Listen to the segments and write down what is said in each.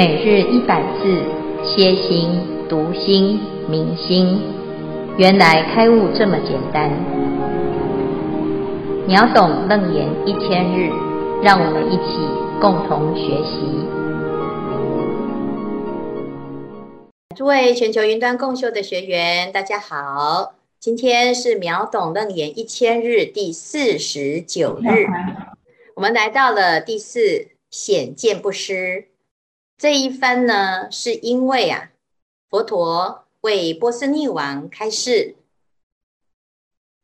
每日一百字，歇心、读心、明心，原来开悟这么简单。秒懂楞严一千日，让我们一起共同学习。诸位全球云端共修的学员，大家好，今天是秒懂楞严一千日第四十九日，我们来到了第四显见不失。这一番呢，是因为啊，佛陀为波斯匿王开示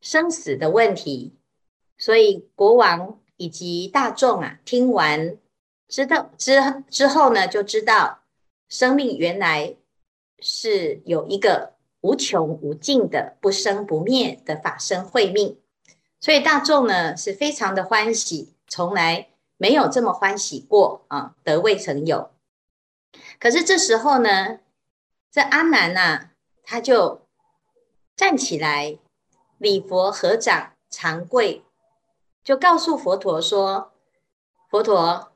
生死的问题，所以国王以及大众啊，听完知道之之后呢，就知道生命原来是有一个无穷无尽的不生不灭的法身慧命，所以大众呢是非常的欢喜，从来没有这么欢喜过啊，得未曾有。可是这时候呢，这阿难呐、啊，他就站起来，礼佛合掌，长跪，就告诉佛陀说：“佛陀，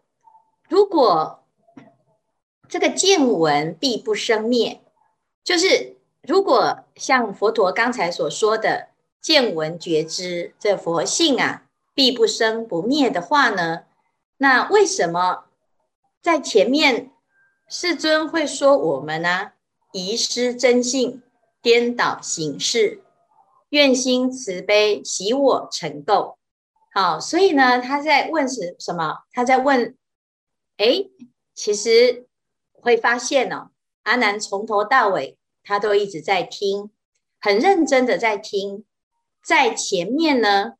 如果这个见闻必不生灭，就是如果像佛陀刚才所说的见闻觉知这佛性啊，必不生不灭的话呢，那为什么在前面？”世尊会说我们呢、啊，遗失真性，颠倒形式，愿心慈悲，喜我成垢。好，所以呢，他在问是什么？他在问，哎，其实会发现哦，阿难从头到尾他都一直在听，很认真的在听。在前面呢，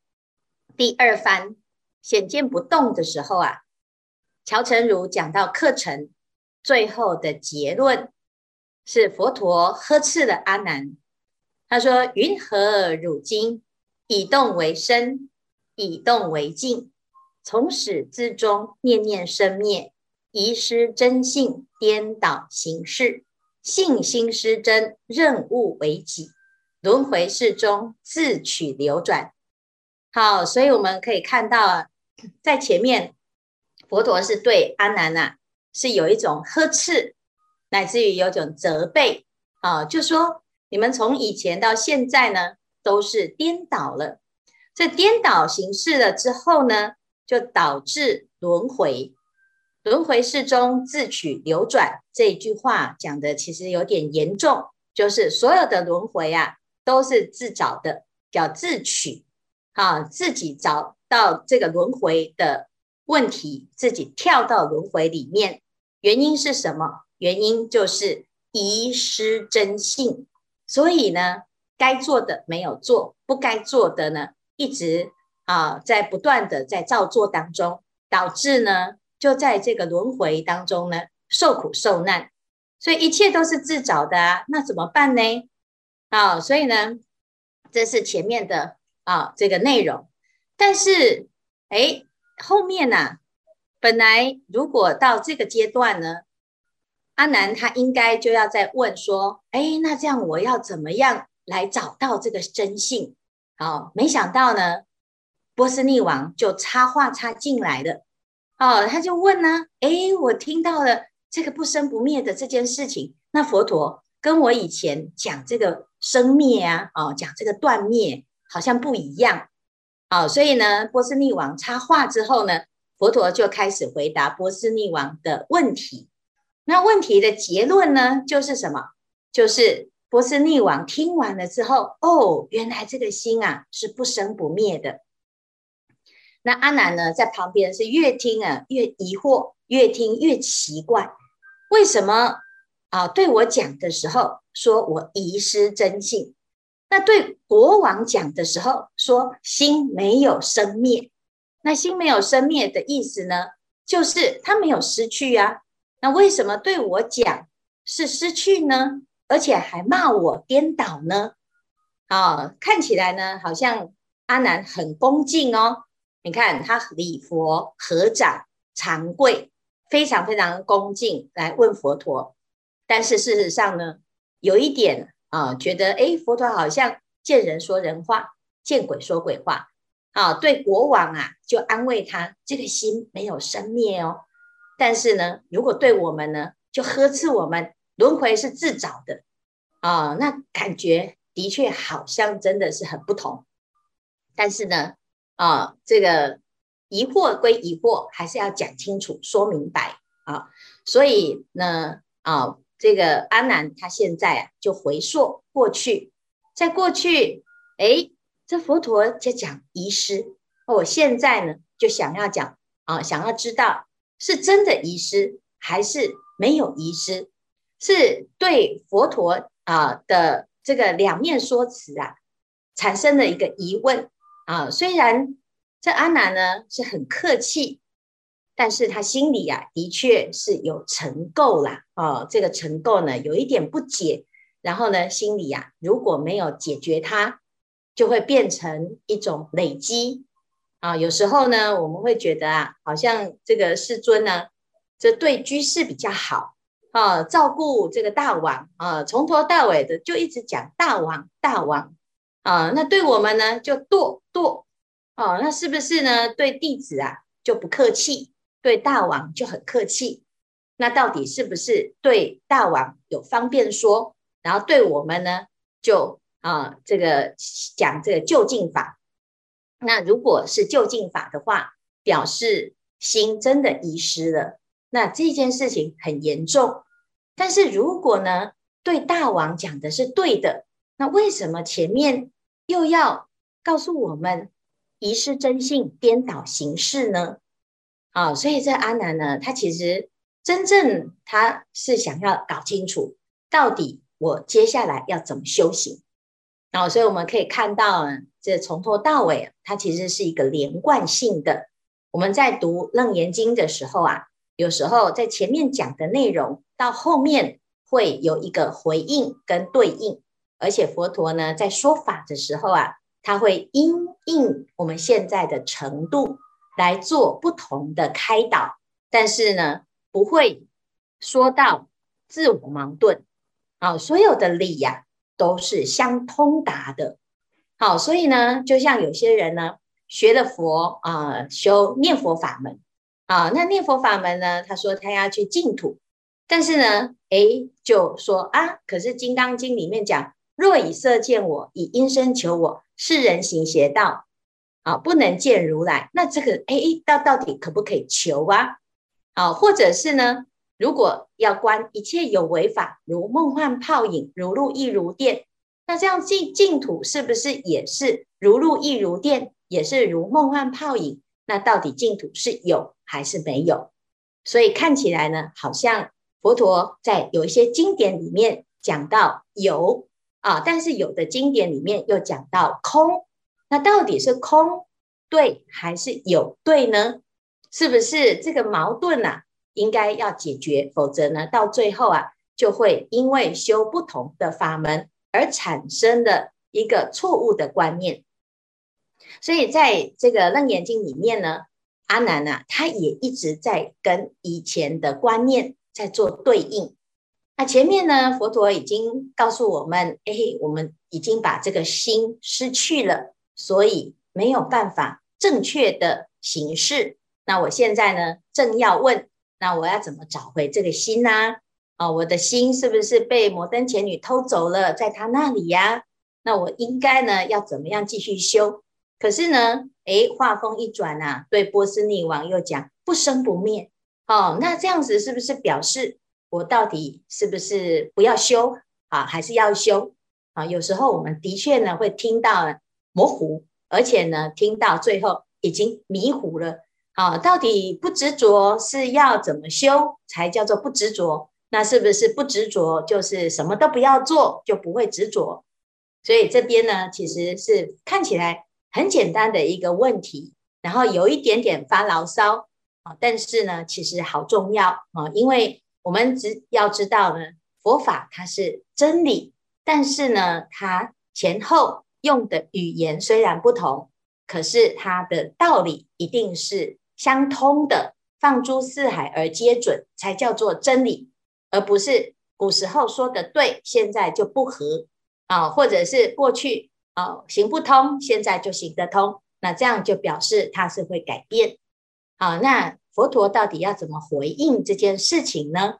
第二番显见不动的时候啊，乔成如讲到课程。最后的结论是佛陀呵斥了阿难，他说：“云何汝今以动为身，以动为境，从始至终念念生灭，遗失真性，颠倒形式，信心失真，认物为己，轮回世中自取流转。”好，所以我们可以看到，在前面佛陀是对阿难啊。是有一种呵斥，乃至于有种责备啊，就说你们从以前到现在呢，都是颠倒了。这颠倒形式了之后呢，就导致轮回，轮回世中自取流转。这一句话讲的其实有点严重，就是所有的轮回啊，都是自找的，叫自取，啊，自己找到这个轮回的问题，自己跳到轮回里面。原因是什么？原因就是遗失真性，所以呢，该做的没有做，不该做的呢，一直啊在不断的在造作当中，导致呢就在这个轮回当中呢受苦受难，所以一切都是自找的啊，那怎么办呢？啊，所以呢，这是前面的啊这个内容，但是哎后面呢、啊？本来如果到这个阶段呢，阿难他应该就要再问说：哎，那这样我要怎么样来找到这个真性？哦，没想到呢，波斯匿王就插话插进来了。哦，他就问呢：哎，我听到了这个不生不灭的这件事情，那佛陀跟我以前讲这个生灭啊，哦，讲这个断灭好像不一样。哦，所以呢，波斯匿王插话之后呢，佛陀就开始回答波斯匿王的问题。那问题的结论呢，就是什么？就是波斯匿王听完了之后，哦，原来这个心啊是不生不灭的。那阿难呢，在旁边是越听啊越疑惑，越听越奇怪，为什么啊？对我讲的时候说我遗失真性，那对国王讲的时候说心没有生灭。那心没有生灭的意思呢，就是他没有失去啊。那为什么对我讲是失去呢？而且还骂我颠倒呢？啊，看起来呢，好像阿难很恭敬哦。你看他礼佛、合掌、长跪，非常非常恭敬来问佛陀。但是事实上呢，有一点啊，觉得诶，佛陀好像见人说人话，见鬼说鬼话。啊，对国王啊，就安慰他，这个心没有生灭哦。但是呢，如果对我们呢，就呵斥我们轮回是自找的啊，那感觉的确好像真的是很不同。但是呢，啊，这个疑惑归疑惑，还是要讲清楚、说明白啊。所以呢，啊，这个阿难他现在啊，就回溯过去，在过去，哎，这佛陀在讲遗失，我现在呢，就想要讲啊，想要知道是真的遗失，还是没有遗失，是对佛陀啊的这个两面说辞啊，产生了一个疑问。啊，虽然这阿难呢是很客气，但是他心里呀、啊、的确是有尘垢啦。哦，这个尘垢呢有一点不解，然后呢心里呀、啊、如果没有解决它，就会变成一种累积啊。有时候呢我们会觉得啊，好像这个世尊呢，这对居士比较好啊，照顾这个大王啊，从头到尾的就一直讲大王大王。啊，那对我们呢就咄咄哦，那是不是呢？对弟子啊就不客气，对大王就很客气。那到底是不是对大王有方便说，然后对我们呢就啊这个讲这个究竟法？那如果是究竟法的话，表示心真的遗失了，那这件事情很严重。但是如果呢对大王讲的是对的。那为什么前面又要告诉我们遗失真性、颠倒形式呢？啊，所以这阿难呢，他其实真正他是想要搞清楚，到底我接下来要怎么修行。然后，所以我们可以看到，这从头到尾，它其实是一个连贯性的。我们在读《楞严经》的时候啊，有时候在前面讲的内容，到后面会有一个回应跟对应。而且佛陀呢，在说法的时候啊，他会因应我们现在的程度来做不同的开导，但是呢，不会说到自我矛盾。啊，所有的理呀、都是相通达的。好，所以呢，就像有些人呢，学了佛啊、修念佛法门啊，那念佛法门呢，他说他要去净土，但是呢，诶，就说啊，可是《金刚经》里面讲。若以色见我，以音声求我，是人行邪道啊，不能见如来。那这个哎，到到底可不可以求啊？啊，或者是呢？如果要观一切有为法，如梦幻泡影，如露亦如电，那这样净净土是不是也是如露亦如电，也是如梦幻泡影？那到底净土是有还是没有？所以看起来呢，好像佛陀在有一些经典里面讲到有。啊，但是有的经典里面又讲到空，那到底是空对还是有对呢？是不是这个矛盾啊？应该要解决，否则呢，到最后啊，就会因为修不同的法门而产生的一个错误的观念。所以在这个《楞严经》里面呢，阿难啊，他也一直在跟以前的观念在做对应。那前面呢，佛陀已经告诉我们，哎，我们已经把这个心失去了，所以没有办法正确的行事。那我现在呢，正要问，那我要怎么找回这个心呢？啊，我的心是不是被摩登前女偷走了，在他那里呀？那我应该呢，要怎么样继续修？可是呢，哎，话锋一转啊，对波斯匿王又讲不生不灭。哦，那这样子是不是表示？我到底是不是不要修啊？还是要修啊？有时候我们的确呢会听到模糊，而且呢听到最后已经迷糊了啊。到底不执着是要怎么修才叫做不执着？那是不是不执着就是什么都不要做就不会执着？所以这边呢其实是看起来很简单的一个问题，然后有一点点发牢骚啊，但是呢其实好重要啊，因为。我们只要知道呢，佛法它是真理，但是呢，它前后用的语言虽然不同，可是它的道理一定是相通的。放诸四海而皆准，才叫做真理，而不是古时候说的对，现在就不合啊，或者是过去啊行不通，现在就行得通，那这样就表示它是会改变。好，那。佛陀到底要怎么回应这件事情呢？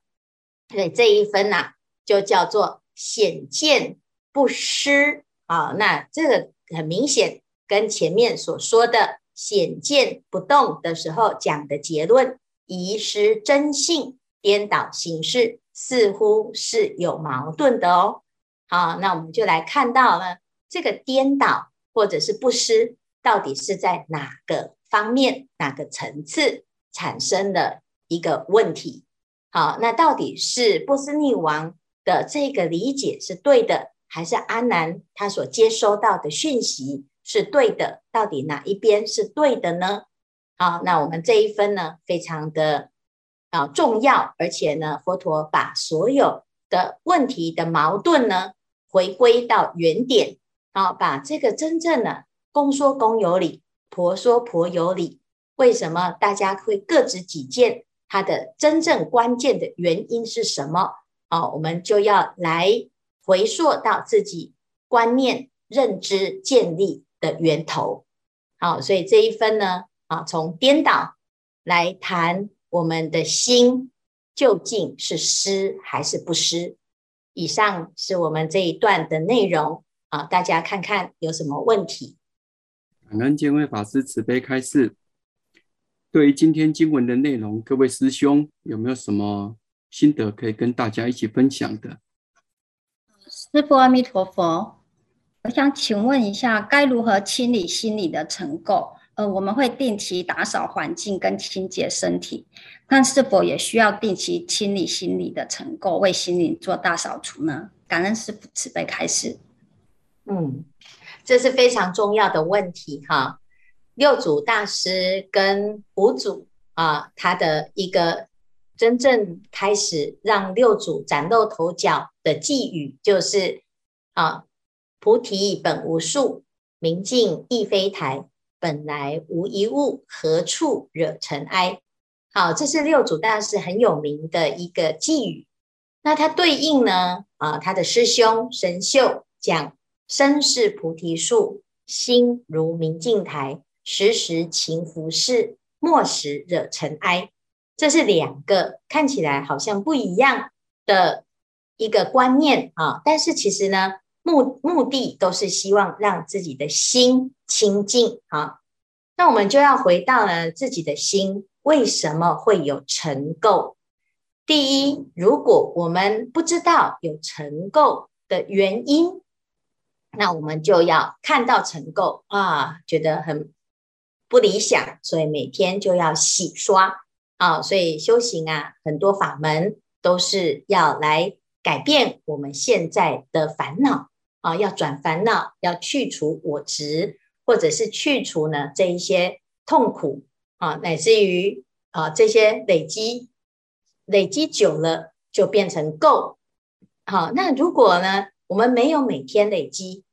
所以这一分呐、啊，就叫做显见不失啊。那这个很明显跟前面所说的显见不动的时候讲的结论，遗失真性、颠倒形式，似乎是有矛盾的哦。好，那我们就来看到呢，这个颠倒或者是不失，到底是在哪个方面、哪个层次产生的一个问题？好，那到底是波斯匿王的这个理解是对的，还是阿难他所接收到的讯息是对的？到底哪一边是对的呢？好，那我们这一分呢，非常的啊重要，而且呢，佛陀把所有的问题的矛盾呢，回归到原点，好，把这个真正的公说公有理，婆说婆有理。为什么大家会各执己见？它的真正关键的原因是什么？好，我们就要来回溯到自己观念认知建立的源头。好，所以这一分呢，啊，从颠倒来谈我们的心究竟是失还是不失。以上是我们这一段的内容啊，大家看看有什么问题？感恩见辉法师慈悲开示。对于今天经文的内容，各位师兄有没有什么心得可以跟大家一起分享的？师父阿弥陀佛，我想请问一下，该如何清理心里的尘垢？呃，我们会定期打扫环境跟清洁身体，但是否也需要定期清理心里的尘垢，为心灵做大扫除呢？感恩师父慈悲开示。嗯，这是非常重要的问题哈。六祖大师跟五祖啊，他的一个真正开始让六祖崭露头角的寄语，就是啊，菩提本无树，明镜亦非台。本来无一物，何处惹尘埃？好，这是六祖大师很有名的一个寄语。那它对应呢？啊，他的师兄神秀讲：身是菩提树，心如明镜台，时时勤拂拭，莫使惹尘埃。这是两个看起来好像不一样的一个观念啊，但是其实呢，目目的都是希望让自己的心清净啊。那我们就要回到了自己的心，为什么会有尘垢？第一，如果我们不知道有尘垢的原因，那我们就要看到尘垢啊，觉得很不理想，所以每天就要洗刷啊。所以修行啊，很多法门都是要来改变我们现在的烦恼啊，要转烦恼，要去除我执。或者是去除呢这一些痛苦啊，乃至于啊这些累积累积久了就变成垢。好，那如果呢我们没有每天累积，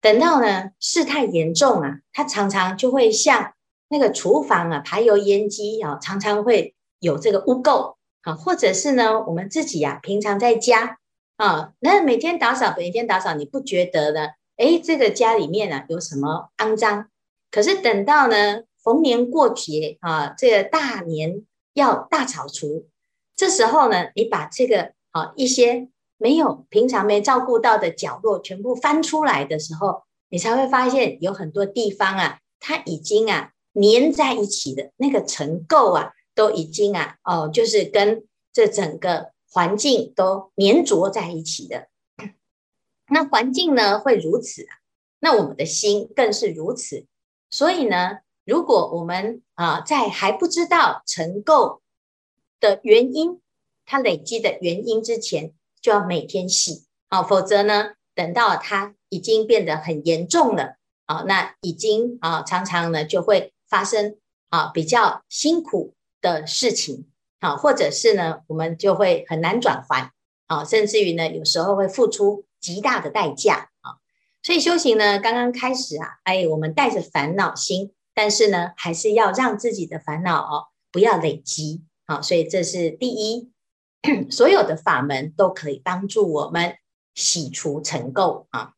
等到呢事态严重啊，它常常就会像那个厨房啊排油烟机啊，常常会有这个污垢啊，或者是呢我们自己呀、平常在家啊，那每天打扫每天打扫，你不觉得呢？哎，这个家里面呢、啊、有什么肮脏？可是等到呢逢年过节啊，这个大年要大扫除，这时候呢，你把这个啊一些没有平常没照顾到的角落全部翻出来的时候，你才会发现有很多地方啊，它已经啊粘在一起的那个尘垢啊，都已经啊哦，就是跟这整个环境都粘着在一起的。那环境呢会如此啊，那我们的心更是如此。所以呢，如果我们啊在还不知道尘垢的原因，它累积的原因之前，就要每天洗啊，否则呢，等到它已经变得很严重了啊，那已经啊常常呢就会发生啊比较辛苦的事情啊，或者是呢我们就会很难转还啊，甚至于呢有时候会付出。极大的代价啊！所以修行呢，刚刚开始啊，哎，我们带着烦恼心，但是呢，还是要让自己的烦恼哦不要累积啊。所以这是第一，所有的法门都可以帮助我们洗除尘垢啊。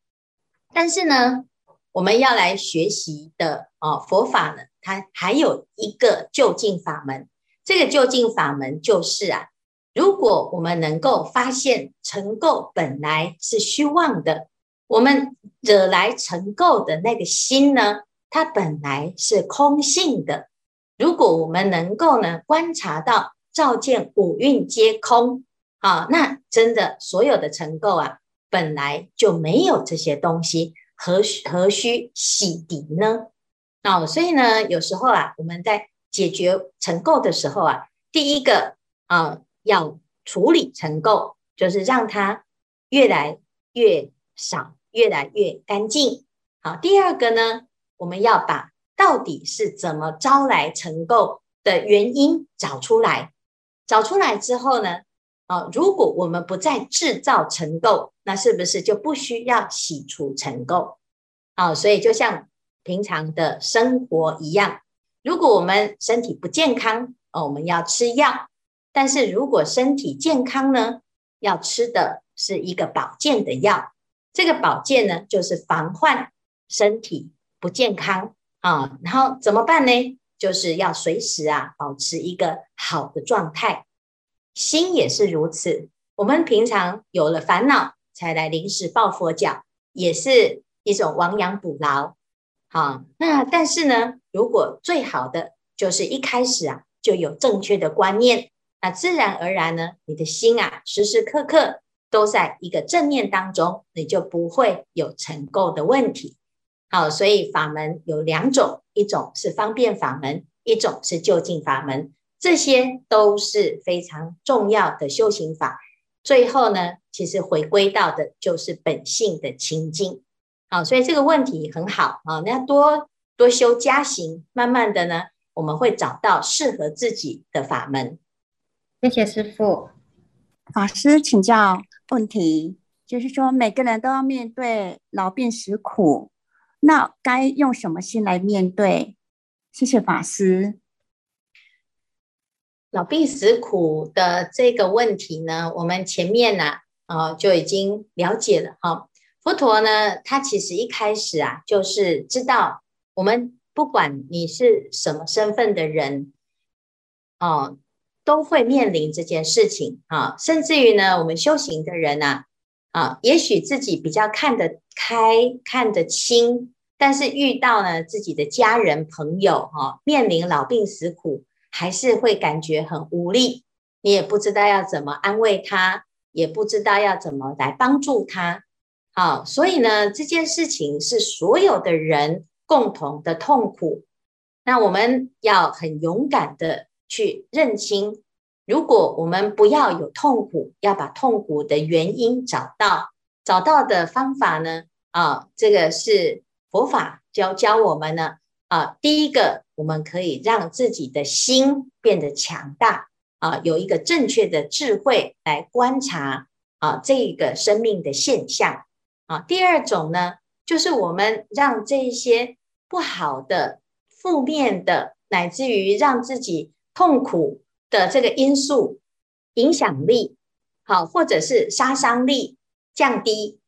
但是呢，我们要来学习的啊佛法呢，它还有一个就近法门。这个就近法门就是啊，如果我们能够发现尘垢本来是虚妄的，我们惹来尘垢的那个心呢，它本来是空性的。如果我们能够呢观察到照见五蕴皆空啊，那真的所有的尘垢啊，本来就没有这些东西，何何须洗涤呢？哦，所以呢，有时候啊，我们在解决尘垢的时候啊，第一个啊要处理尘垢，就是让它越来越少，越来越干净。好，第二个呢，我们要把到底是怎么招来尘垢的原因找出来？找出来之后呢，啊，如果我们不再制造尘垢，那是不是就不需要洗除尘垢？啊，所以就像平常的生活一样，如果我们身体不健康，哦，我们要吃药；但是如果身体健康呢，要吃的是一个保健的药。这个保健呢，就是防患身体不健康。啊，然后怎么办呢？就是要随时啊保持一个好的状态，心也是如此。我们平常有了烦恼才来临时抱佛脚，也是一种亡羊补牢。好，那但是呢，如果最好的就是一开始啊就有正确的观念，那自然而然呢，你的心啊时时刻刻都在一个正念当中，你就不会有尘垢的问题。好，所以法门有两种，一种是方便法门，一种是就近法门，这些都是非常重要的修行法。最后呢，其实回归到的就是本性的清净。好，所以这个问题很好啊，那多多修加行，慢慢的呢，我们会找到适合自己的法门。谢谢师傅。法师请教问题，就是说每个人都要面对老病死苦。那该用什么心来面对？谢谢法师。老病死苦的这个问题呢，我们前面呢，呃，就已经了解了哈。佛陀呢，他其实一开始啊，就是知道我们不管你是什么身份的人，哦，都会面临这件事情啊。甚至于呢，我们修行的人啊。啊，也许自己比较看得开、看得清，但是遇到呢自己的家人朋友哈、啊，面临老病死苦，还是会感觉很无力。你也不知道要怎么安慰他，也不知道要怎么来帮助他。好、所以呢，这件事情是所有的人共同的痛苦。那我们要很勇敢的去认清。如果我们不要有痛苦，要把痛苦的原因找到，找到的方法呢？啊，这个是佛法教教我们呢。啊，第一个，我们可以让自己的心变得强大，啊，有一个正确的智慧来观察啊这个生命的现象。啊，第二种呢，就是我们让这些不好的、负面的，乃至于让自己痛苦。的这个因素影响力好，或者是杀伤力降低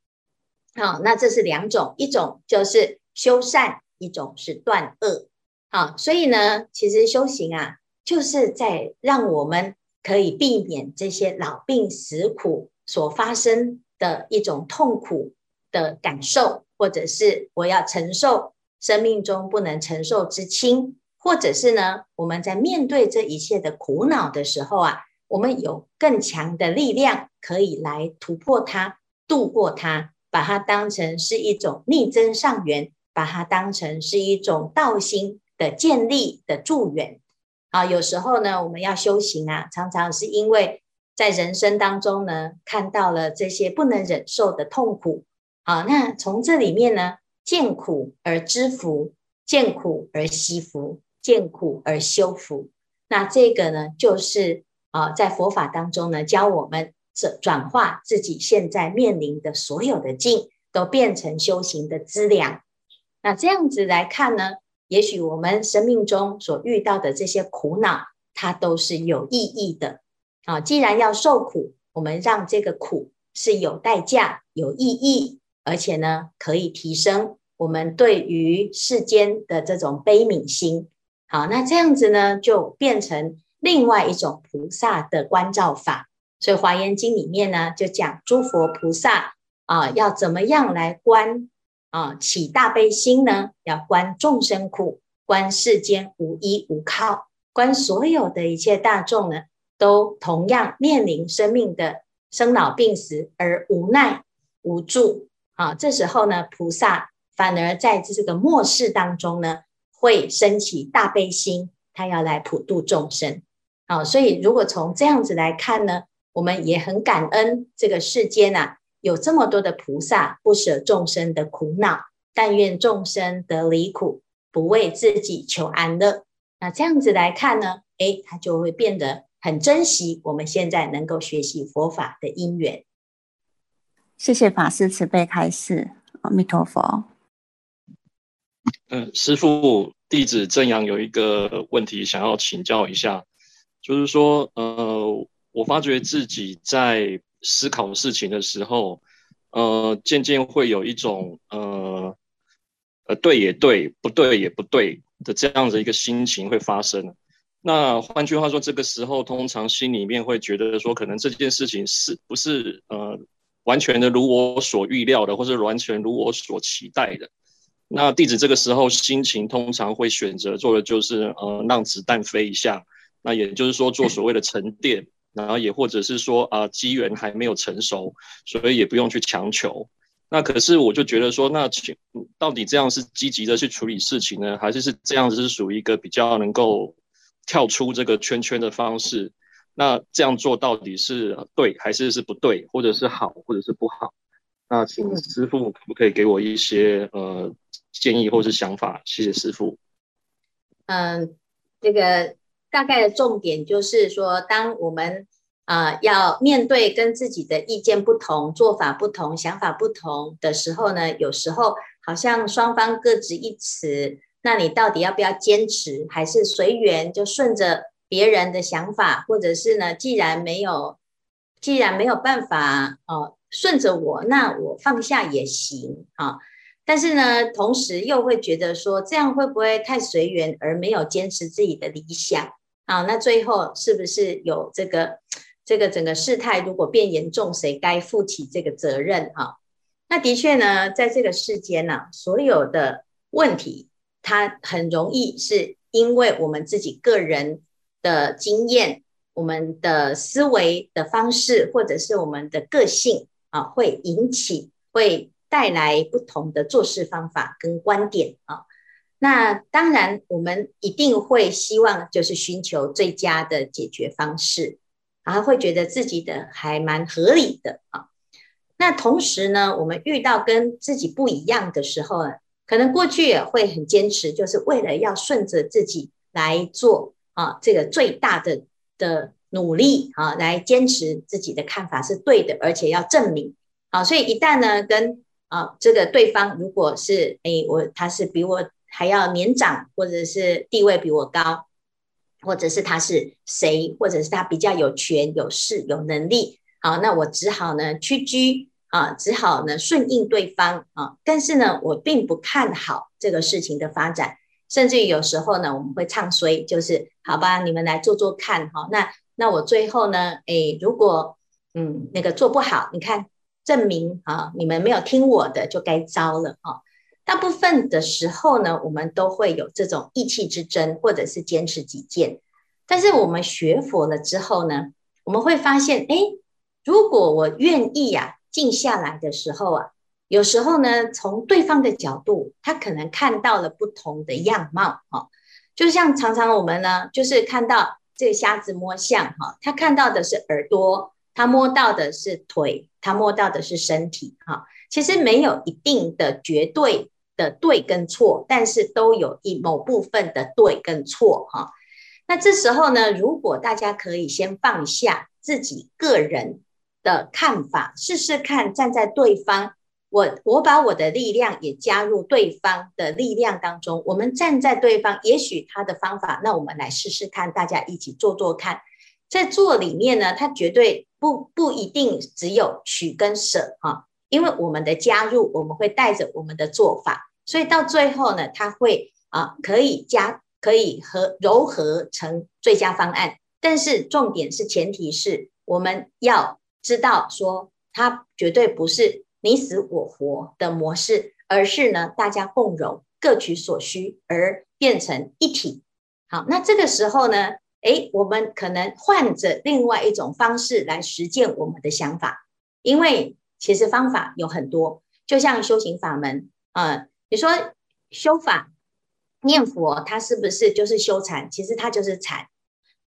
好，那这是两种，一种就是修善，一种是断恶好，所以呢，其实修行啊，就是在让我们可以避免这些老病死苦所发生的一种痛苦的感受，或者是我要承受生命中不能承受之轻。或者是呢，我们在面对这一切的苦恼的时候啊，我们有更强的力量可以来突破它、度过它，把它当成是一种逆增上缘，把它当成是一种道心的建立的助缘。啊，有时候呢，我们要修行啊，常常是因为在人生当中呢，看到了这些不能忍受的痛苦。啊，那从这里面呢，见苦而知福，见苦而惜福。见苦而修福，那这个呢，就是啊，在佛法当中呢，教我们转转化自己现在面临的所有的境，都变成修行的资粮。那这样子来看呢，也许我们生命中所遇到的这些苦恼，它都是有意义的。啊，既然要受苦，我们让这个苦是有代价、有意义，而且呢，可以提升我们对于世间的这种悲悯心。好，那这样子呢，就变成另外一种菩萨的观照法所以《华严经》里面呢，就讲诸佛菩萨啊，要怎么样来观啊，起大悲心呢？要观众生苦，观世间无依无靠，观所有的一切大众呢，都同样面临生命的生老病死而无奈无助啊。这时候呢，菩萨反而在这个末世当中呢，会升起大悲心，他要来普度众生。好，所以如果从这样子来看呢，我们也很感恩这个世间啊，有这么多的菩萨不舍众生的苦恼，但愿众生得离苦，不为自己求安乐。那这样子来看呢，诶，他就会变得很珍惜我们现在能够学习佛法的因缘。谢谢法师慈悲开示，阿弥陀佛。嗯，师父，弟子正阳有一个问题想要请教一下，就是说，呃。我发觉自己在思考事情的时候，呃，渐渐会有一种呃，呃，对也对，不对也不对的这样的一个心情会发生。那换句话说，这个时候通常心里面会觉得说，可能这件事情是不是呃完全的如我所预料的，或是完全如我所期待的。那弟子这个时候心情通常会选择做的就是呃，让子弹飞一下，那也就是说做所谓的沉淀。然后也或者是说啊，机缘还没有成熟，所以也不用去强求。那可是我就觉得说，那到底这样是积极的去处理事情呢，还是是这样子是属于一个比较能够跳出这个圈圈的方式？那这样做到底是对还是是不对，或者是好或者是不好？那请师傅可不可以给我一些呃建议或是想法？谢谢师傅。嗯，这个。大概的重点就是说，当我们啊、呃、要面对跟自己的意见不同、做法不同、想法不同的时候呢，有时候好像双方各执一词，那你到底要不要坚持，还是随缘就顺着别人的想法，或者是呢，既然没有，既然没有办法哦、顺着我，那我放下也行啊。但是呢，同时又会觉得说，这样会不会太随缘，而没有坚持自己的理想？啊，那最后是不是有这个这个整个事态如果变严重，谁该负起这个责任？啊，那的确呢，在这个世间呢、啊，所有的问题，它很容易是因为我们自己个人的经验、我们的思维的方式，或者是我们的个性啊，会引起、会带来不同的做事方法跟观点啊。那当然，我们一定会希望就是寻求最佳的解决方式，然后会觉得自己的还蛮合理的啊。那同时呢，我们遇到跟自己不一样的时候呢，可能过去也会很坚持，就是为了要顺着自己来做啊，这个最大的的努力啊，来坚持自己的看法是对的，而且要证明啊。所以一旦呢，跟啊这个对方如果是诶，我他是比我。还要年长，或者是地位比我高，或者是他是谁，或者是他比较有权有势有能力，好，那我只好呢屈居啊，只好呢顺应对方啊。但是呢，我并不看好这个事情的发展，甚至于有时候呢，我们会唱衰，就是好吧，你们来做做看哈。那那我最后呢，诶，如果嗯那个做不好，你看证明啊，你们没有听我的，就该遭了啊。大部分的时候呢，我们都会有这种意气之争，或者是坚持己见。但是我们学佛了之后呢，我们会发现，哎，如果我愿意呀、啊，静下来的时候啊，有时候呢，从对方的角度，他可能看到了不同的样貌，哈，就像常常我们呢，就是看到这个瞎子摸象，哈，他看到的是耳朵，他摸到的是腿，他摸到的是身体，哈，其实没有一定的绝对。的对跟错，但是都有一某部分的对跟错哈。那这时候呢，如果大家可以先放下自己个人的看法，试试看站在对方，我我把我的力量也加入对方的力量当中，我们站在对方，也许他的方法，那我们来试试看，大家一起做做看。在做里面呢，它绝对不不一定只有取跟舍哈。因为我们的加入，我们会带着我们的做法，所以到最后呢，它会啊可以加，可以和糅合成最佳方案。但是重点是，前提是我们要知道说，它绝对不是你死我活的模式，而是呢，大家共融，各取所需，而变成一体。好，那这个时候呢，诶，我们可能换着另外一种方式来实践我们的想法，因为其实方法有很多，就像修行法门啊、呃，你说修法念佛，它是不是就是修禅？其实它就是禅。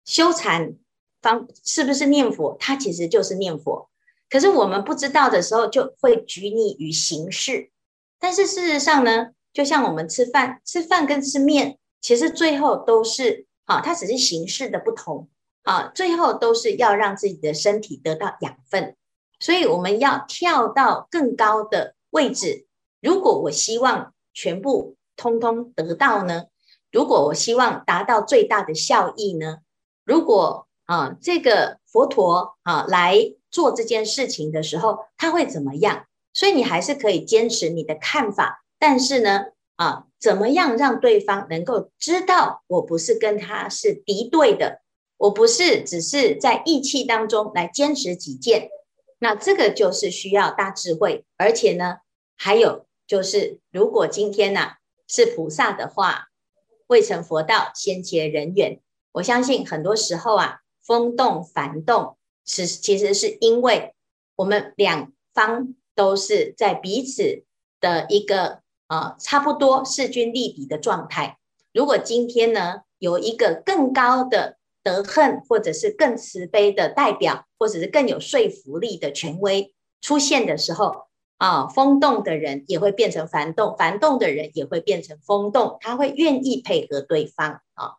修禅方是不是念佛？它其实就是念佛。可是我们不知道的时候，就会拘泥于形式。但是事实上呢，就像我们吃饭，吃饭跟吃面，其实最后都是啊，它只是形式的不同啊，最后都是要让自己的身体得到养分。所以我们要跳到更高的位置。如果我希望全部通通得到呢？如果我希望达到最大的效益呢？如果啊，这个佛陀啊来做这件事情的时候，他会怎么样？所以你还是可以坚持你的看法，但是呢，啊，怎么样让对方能够知道我不是跟他是敌对的，我不是只是在义气当中来坚持己见，那这个就是需要大智慧，而且呢，还有就是，如果今天呐、啊、是菩萨的话，未成佛道，先结人缘。我相信很多时候啊，风动幡动，是其实是因为我们两方都是在彼此的一个呃差不多势均力敌的状态。如果今天呢，有一个更高的德恨，或者是更慈悲的代表，或者是更有说服力的权威出现的时候啊，风动的人也会变成烦动，烦动的人也会变成风动，他会愿意配合对方啊。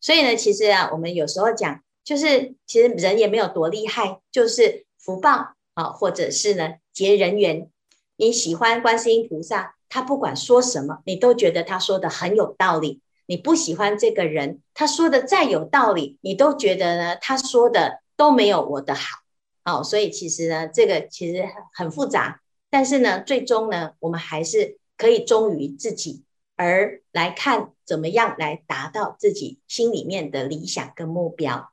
所以呢，其实啊，我们有时候讲，就是其实人也没有多厉害，就是福报啊，或者是呢结人缘。你喜欢观世音菩萨，他不管说什么，你都觉得他说的很有道理。你不喜欢这个人，他说的再有道理，你都觉得呢他说的都没有我的好。哦，所以其实呢，这个其实很复杂，但是呢，最终呢，我们还是可以忠于自己。而来看怎么样来达到自己心里面的理想跟目标，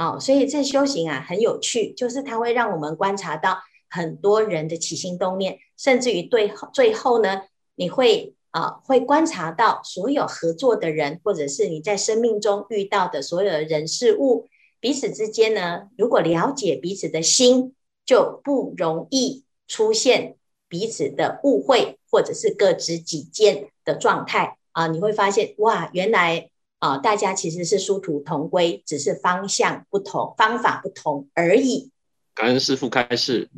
哦，所以这修行啊很有趣，就是它会让我们观察到很多人的起心动念，甚至于对最后呢，你会啊会观察到所有合作的人，或者是你在生命中遇到的所有的人事物，彼此之间呢，如果了解彼此的心，就不容易出现彼此的误会，或者是各执己见。的状态啊，你会发现哇，原来啊，大家其实是殊途同归，只是方向不同，方法不同而已。感恩师父开示。